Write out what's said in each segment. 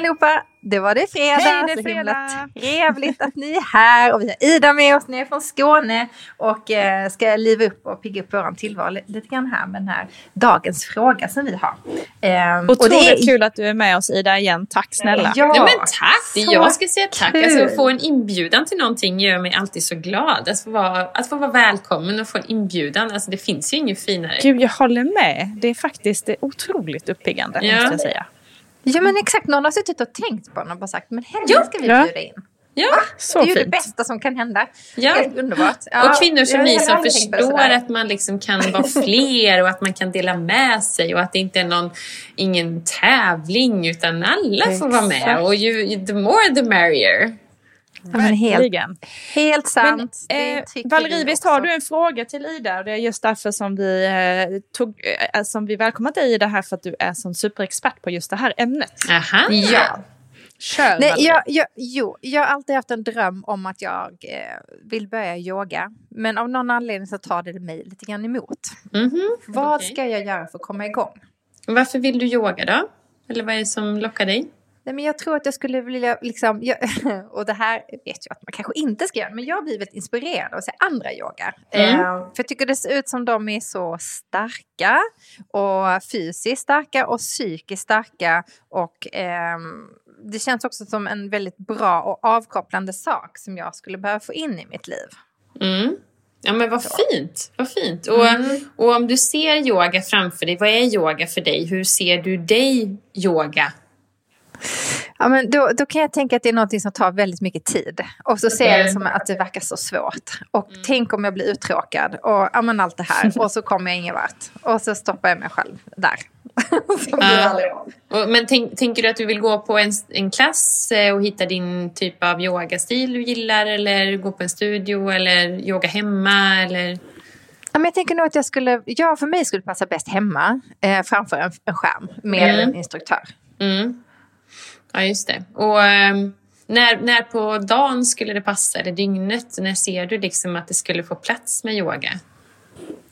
Allihopa! Det var det fredag. Hej, det är Så fredag. himla trevligt att ni är här. Och vi har Ida med oss nere från Skåne. Och eh, ska liva upp och pigga upp vår tillvaro li- lite grann här med den här dagens fråga som vi har. Och Otroligt det är- kul att du är med oss Ida igen. Tack snälla. Ja, Nej, men tack! Det är så jag ska säga tack. kul. Alltså, att få en inbjudan till någonting gör mig alltid så glad. Att få vara, att få vara välkommen och få en inbjudan. Alltså, det finns ju inget finare. Gud, jag håller med. Det är faktiskt det är otroligt uppiggande, Ja. måste jag säga. Ja men exakt, någon har suttit och tänkt på den och bara sagt men henne Ja. ska vi Ja. bjuda in. Ja. Så det är ju det fint. bästa som kan hända. Ja. Helt underbart. Ja, och kvinnor som har som det förstår att man liksom kan vara fler och att man kan dela med sig och att det inte är någon, ingen tävling utan alla får vara med. Och ju, the more the merrier. Ja, men helt, Verkligen. helt sant. Men, eh, Valerie, vi visst har du en fråga till Ida? Och det är just därför som vi, eh, tog, eh, som vi välkomnat dig i det här för att du är som superexpert på just det här ämnet. Aha. Ja. Kör Nej, jag, jag, jo, jag har alltid haft en dröm om att jag eh, vill börja yoga. Men av någon anledning så tar det mig lite grann emot. Mhm. Vad Okej. ska jag göra för att komma igång? Varför vill du yoga då? Eller vad är det som lockar dig? Nej, men jag tror att jag skulle vilja, liksom, jag, och det här vet jag att man kanske inte ska göra, men jag har blivit inspirerad av att se andra yoga. Mm. Eh, för jag tycker det ser ut som de är så starka, och fysiskt starka och psykiskt starka. Och ehm, det känns också som en väldigt bra och avkopplande sak som jag skulle behöva få in i mitt liv. Mm. Ja men vad fint, vad fint. Och, Mm. och om du ser yoga framför dig, vad är yoga för dig? Hur ser du dig yoga? Ja, men då, då kan jag tänka att det är något som tar väldigt mycket tid. Och så ser jag det som att det verkar så svårt. Och tänk om jag blir uttråkad och ja, men allt det här. Och så kommer jag ingen vart. Och så stoppar jag mig själv där. Och, men tänk, tänker du att du vill gå på en, en klass eh, och hitta din typ av yogastil du gillar? Eller gå på en studio eller yoga hemma? Eller? Ja, men jag tänker nog att jag skulle, ja för mig skulle passa bäst hemma. Eh, framför en, en skärm med Mm. en instruktör. Mm. Ja just det. Och ehm, när, när på dagen skulle det passa? Eller dygnet? När ser du liksom att det skulle få plats med yoga?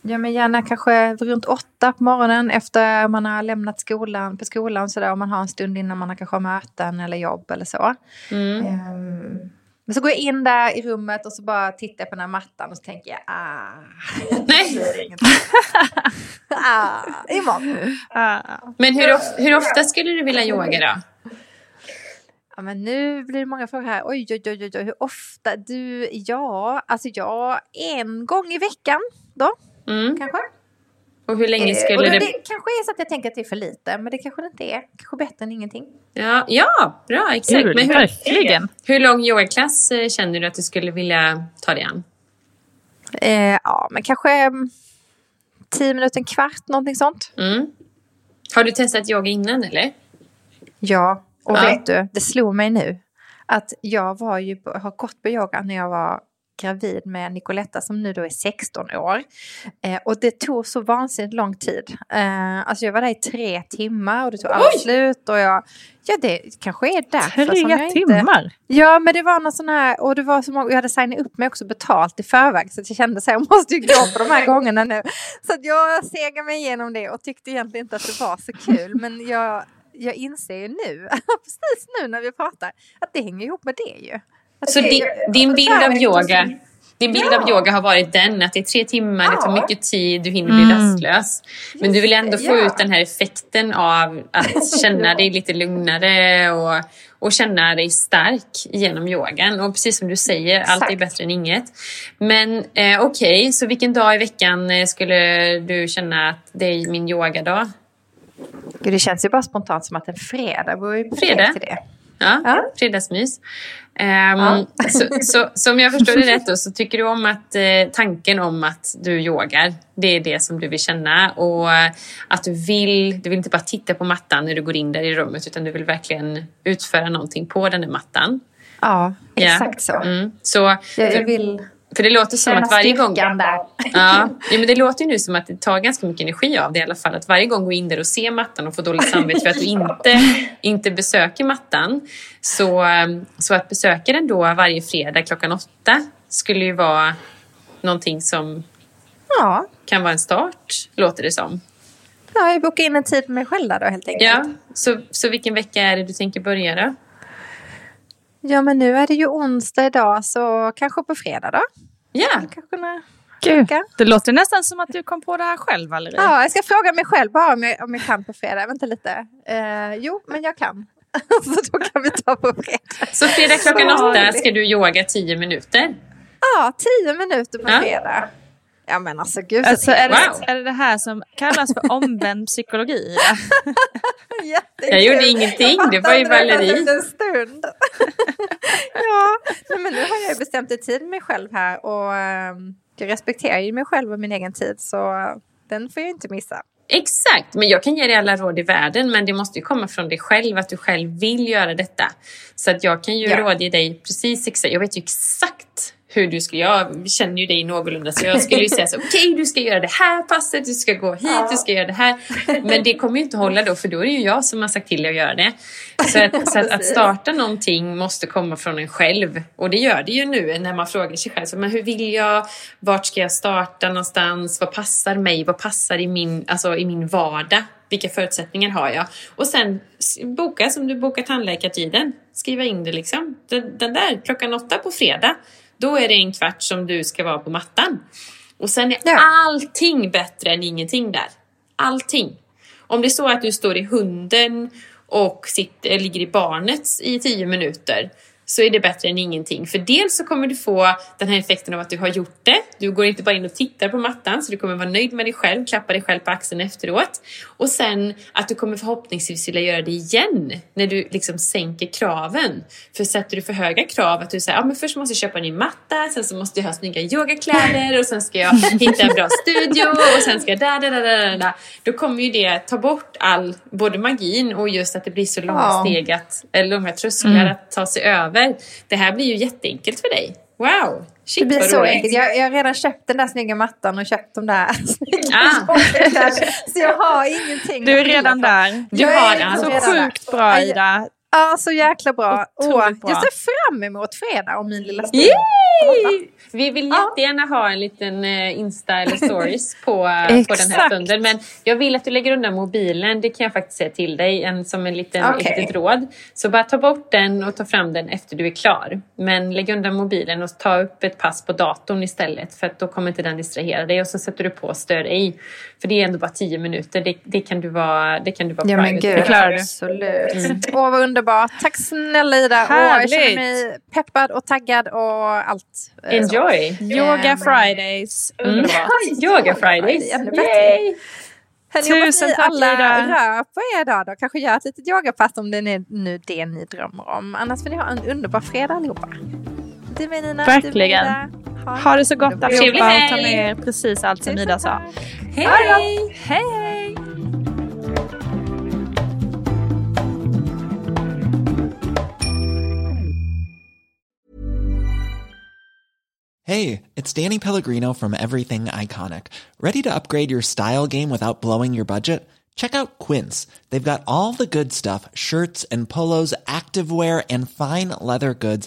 Ja, men gärna kanske runt åtta på morgonen efter man har lämnat skolan, på skolan. Så där, om man har en stund innan man har kanske har möten eller jobb eller så. Mm. Ehm, men så går jag in där i rummet och så bara tittar jag på den här mattan och så tänker jag ah. Nej. ah imorgon. Ah. Men hur, of, hur ofta skulle du vilja yoga då? Ja, men nu blir det många frågor här. Oj, oj, oj, oj, hur ofta? Du, ja, alltså ja, en gång i veckan då Mm. kanske. Och hur länge Eh, skulle då, det... det kanske är så att jag tänker att det är för lite, men det kanske det inte är. Kanske bättre än ingenting. Ja, ja, bra, exakt. Kul, Men hur, verkligen. hur lång yogaklass eh, känner du att du skulle vilja ta dig an? Eh, ja, men kanske mm, tio minuter, en kvart, någonting sånt. Mm. Har du testat yoga innan eller? Ja, och Ja. vet du, det slog mig nu att jag var ju, har gått på yoga när jag var gravid med Nicoletta som nu då är 16 år. Eh, och det tog så vansinnigt lång tid. Eh, alltså jag var där i tre timmar och det tog aldrig slut. Och jag, ja, det kanske är därför som jag Tre inte... timmar? Ja, men det var någon sån här, och det var så många, jag hade signat upp mig också betalt i förväg så att jag kände så här, jag måste ju gå på de här gångerna nu. Så att jag segade mig igenom det och tyckte egentligen inte att det var så kul, men jag, jag inser ju nu, precis nu när vi pratar, att det hänger ihop med det ju. Att Så det- din, jag- din bild av det yoga din bild Ja. av yoga har varit den att det är tre timmar, det tar Ja. mycket tid, du hinner bli Mm. rastlös. Men du vill ändå få det, ja. ut den här effekten av att känna Ja. dig lite lugnare och, och känna dig stark genom yogan. Och precis som du säger, allt är Exakt. bättre än inget. Men eh, okej, så vilken dag i veckan eh, skulle du känna att det är min yogadag? Gud, det känns ju bara spontant som att en fredag vore ju Fredag? till det. Ja, Ja. fredagsmys. Ehm, Ja. så, så, så om jag förstår det rätt då, så tycker du om att eh, tanken om att du yogar, det är det som du vill känna och att du vill, du vill inte bara titta på mattan när du går in där i rummet utan du vill verkligen utföra någonting på den där mattan. Ja, Ja. exakt så. Mm. Så, Jag, jag vill för det låter som att varje gång... där. Ja, ja, men det låter ju nu som att det tar ganska mycket energi av det i alla fall. Att varje gång gå in där och se mattan och få dåligt samvete för att du inte, inte besöker mattan. Så, så att besöka den då varje fredag klockan åtta skulle ju vara någonting som Ja. kan vara en start, låter det som. ja, jag bokar in en tid med mig själv där då helt enkelt. Ja, så, så vilken vecka är det du tänker börja då? Ja, men nu är det ju onsdag idag så kanske på fredag då. Ja, Kanske. Gud, det låter nästan som att du kom på det här själv, Valerie. Ja, jag ska fråga mig själv bara om jag, om jag kan på fredag. Vänta lite. Eh, jo, men jag kan. så då kan vi ta på fredag. så fredag klockan åtta ska du yoga tio minuter. Ja, tio minuter på Ja. fredag. Ja, men alltså gud. så Alltså, är, det, Wow. är det det här som kallas för omvänd psykologi? Jag gjorde ingenting, Jag det var ju Valerie. en stund. ja, nej, men nu har jag ju bestämt en tid med mig själv här och ehm, jag respekterar ju mig själv och min egen tid så den får jag inte missa. Exakt, men jag kan ge dig alla råd i världen men det måste ju komma från dig själv att du själv vill göra detta. Så att jag kan ju Ja. rådge dig precis exakt, jag vet ju exakt hur du ska, jag känner ju dig någorlunda så jag skulle ju säga så okej du ska göra det här passet, du ska gå hit, du ska göra det här. Men det kommer ju inte hålla då för då är det ju jag som har sagt till dig att göra det. Så att, så att, att starta någonting måste komma från en själv och det gör det ju nu när man frågar sig själv, så, men hur vill jag, vart ska jag starta någonstans, vad passar mig, vad passar i min, alltså, i min vardag? Vilka förutsättningar har jag? Och sen boka som du bokar tandläkartiden. Skriva in det liksom. Den, den där klockan åtta på fredag. Då är det en kvart som du ska vara på mattan. Och sen är Ja. allting bättre än ingenting där. Allting. Om det är så att du står i hunden och sitter, ligger i barnets i tio minuter så är det bättre än ingenting. För dels så kommer du få den här effekten av att du har gjort det. Du går inte bara in och tittar på mattan så du kommer vara nöjd med dig själv, klappa dig själv på axeln efteråt. Och sen att du kommer förhoppningsvis vilja göra det igen när du liksom sänker kraven. För sätter du för höga krav att du säger, men först måste jag köpa en ny matta, sen så måste jag ha snygga yogakläder och sen ska jag hitta en bra studio och sen ska jag där, där, där, där, där. Då kommer ju det ta bort all, både magin och just att det blir så långa steg att, eller långa trösklar att ta sig över. Det här blir ju jätteenkelt för dig. Wow! Shit Det blir så roligt. enkelt. Jag, jag har redan köpt den där snygga mattan och köpt de där Ah. Så jag har ingenting. Du är redan där. Du Jag har allt. Så där. sjukt bra, Ida. Ja, så jäkla bra. Åh, bra. jag ser fram emot fredag och min lilla stund. Vi vill Ja. jättegärna ha en liten eh, Insta eller stories på, på den här stunden. Men jag vill att du lägger undan mobilen. Det kan jag faktiskt säga till dig en, som en liten, Okej. ett litet råd. Så bara ta bort den och ta fram den efter du är klar. Men lägg undan mobilen och ta upp ett pass på datorn istället. För att då kommer inte den distrahera dig. Och så sätter du på stör ej. För det är ändå bara tio minuter. Det, det kan du vara, det kan du vara Ja men gud, med. klarar du. absolut. Åh vad underbart. Tack snälla Ida. Åh, jag känner Härligt. mig peppad och taggad och allt. eh, så. Enjoy! Yoga Ehm, Fridays. Mm. Underbart. Yoga Fridays! Yay! Hörni, Tusen tack, alla Ida. rör på er dag då. Kanske gör ett litet yogapass om det är nu det ni drömmer om. Annars får ni ha en underbar fredag allihopa. Du med Nina, Verkligen. Du med Ida. Ha det så gott Underbar. Trevlig allihopa och ta med er precis allt som Ida sa. tack. Hej! Hej hej! Hey, it's Danny Pellegrino from Everything Iconic. Ready to upgrade your style game without blowing your budget? Check out Quince. They've got all the good stuff shirts and polos, activewear, and fine leather goods,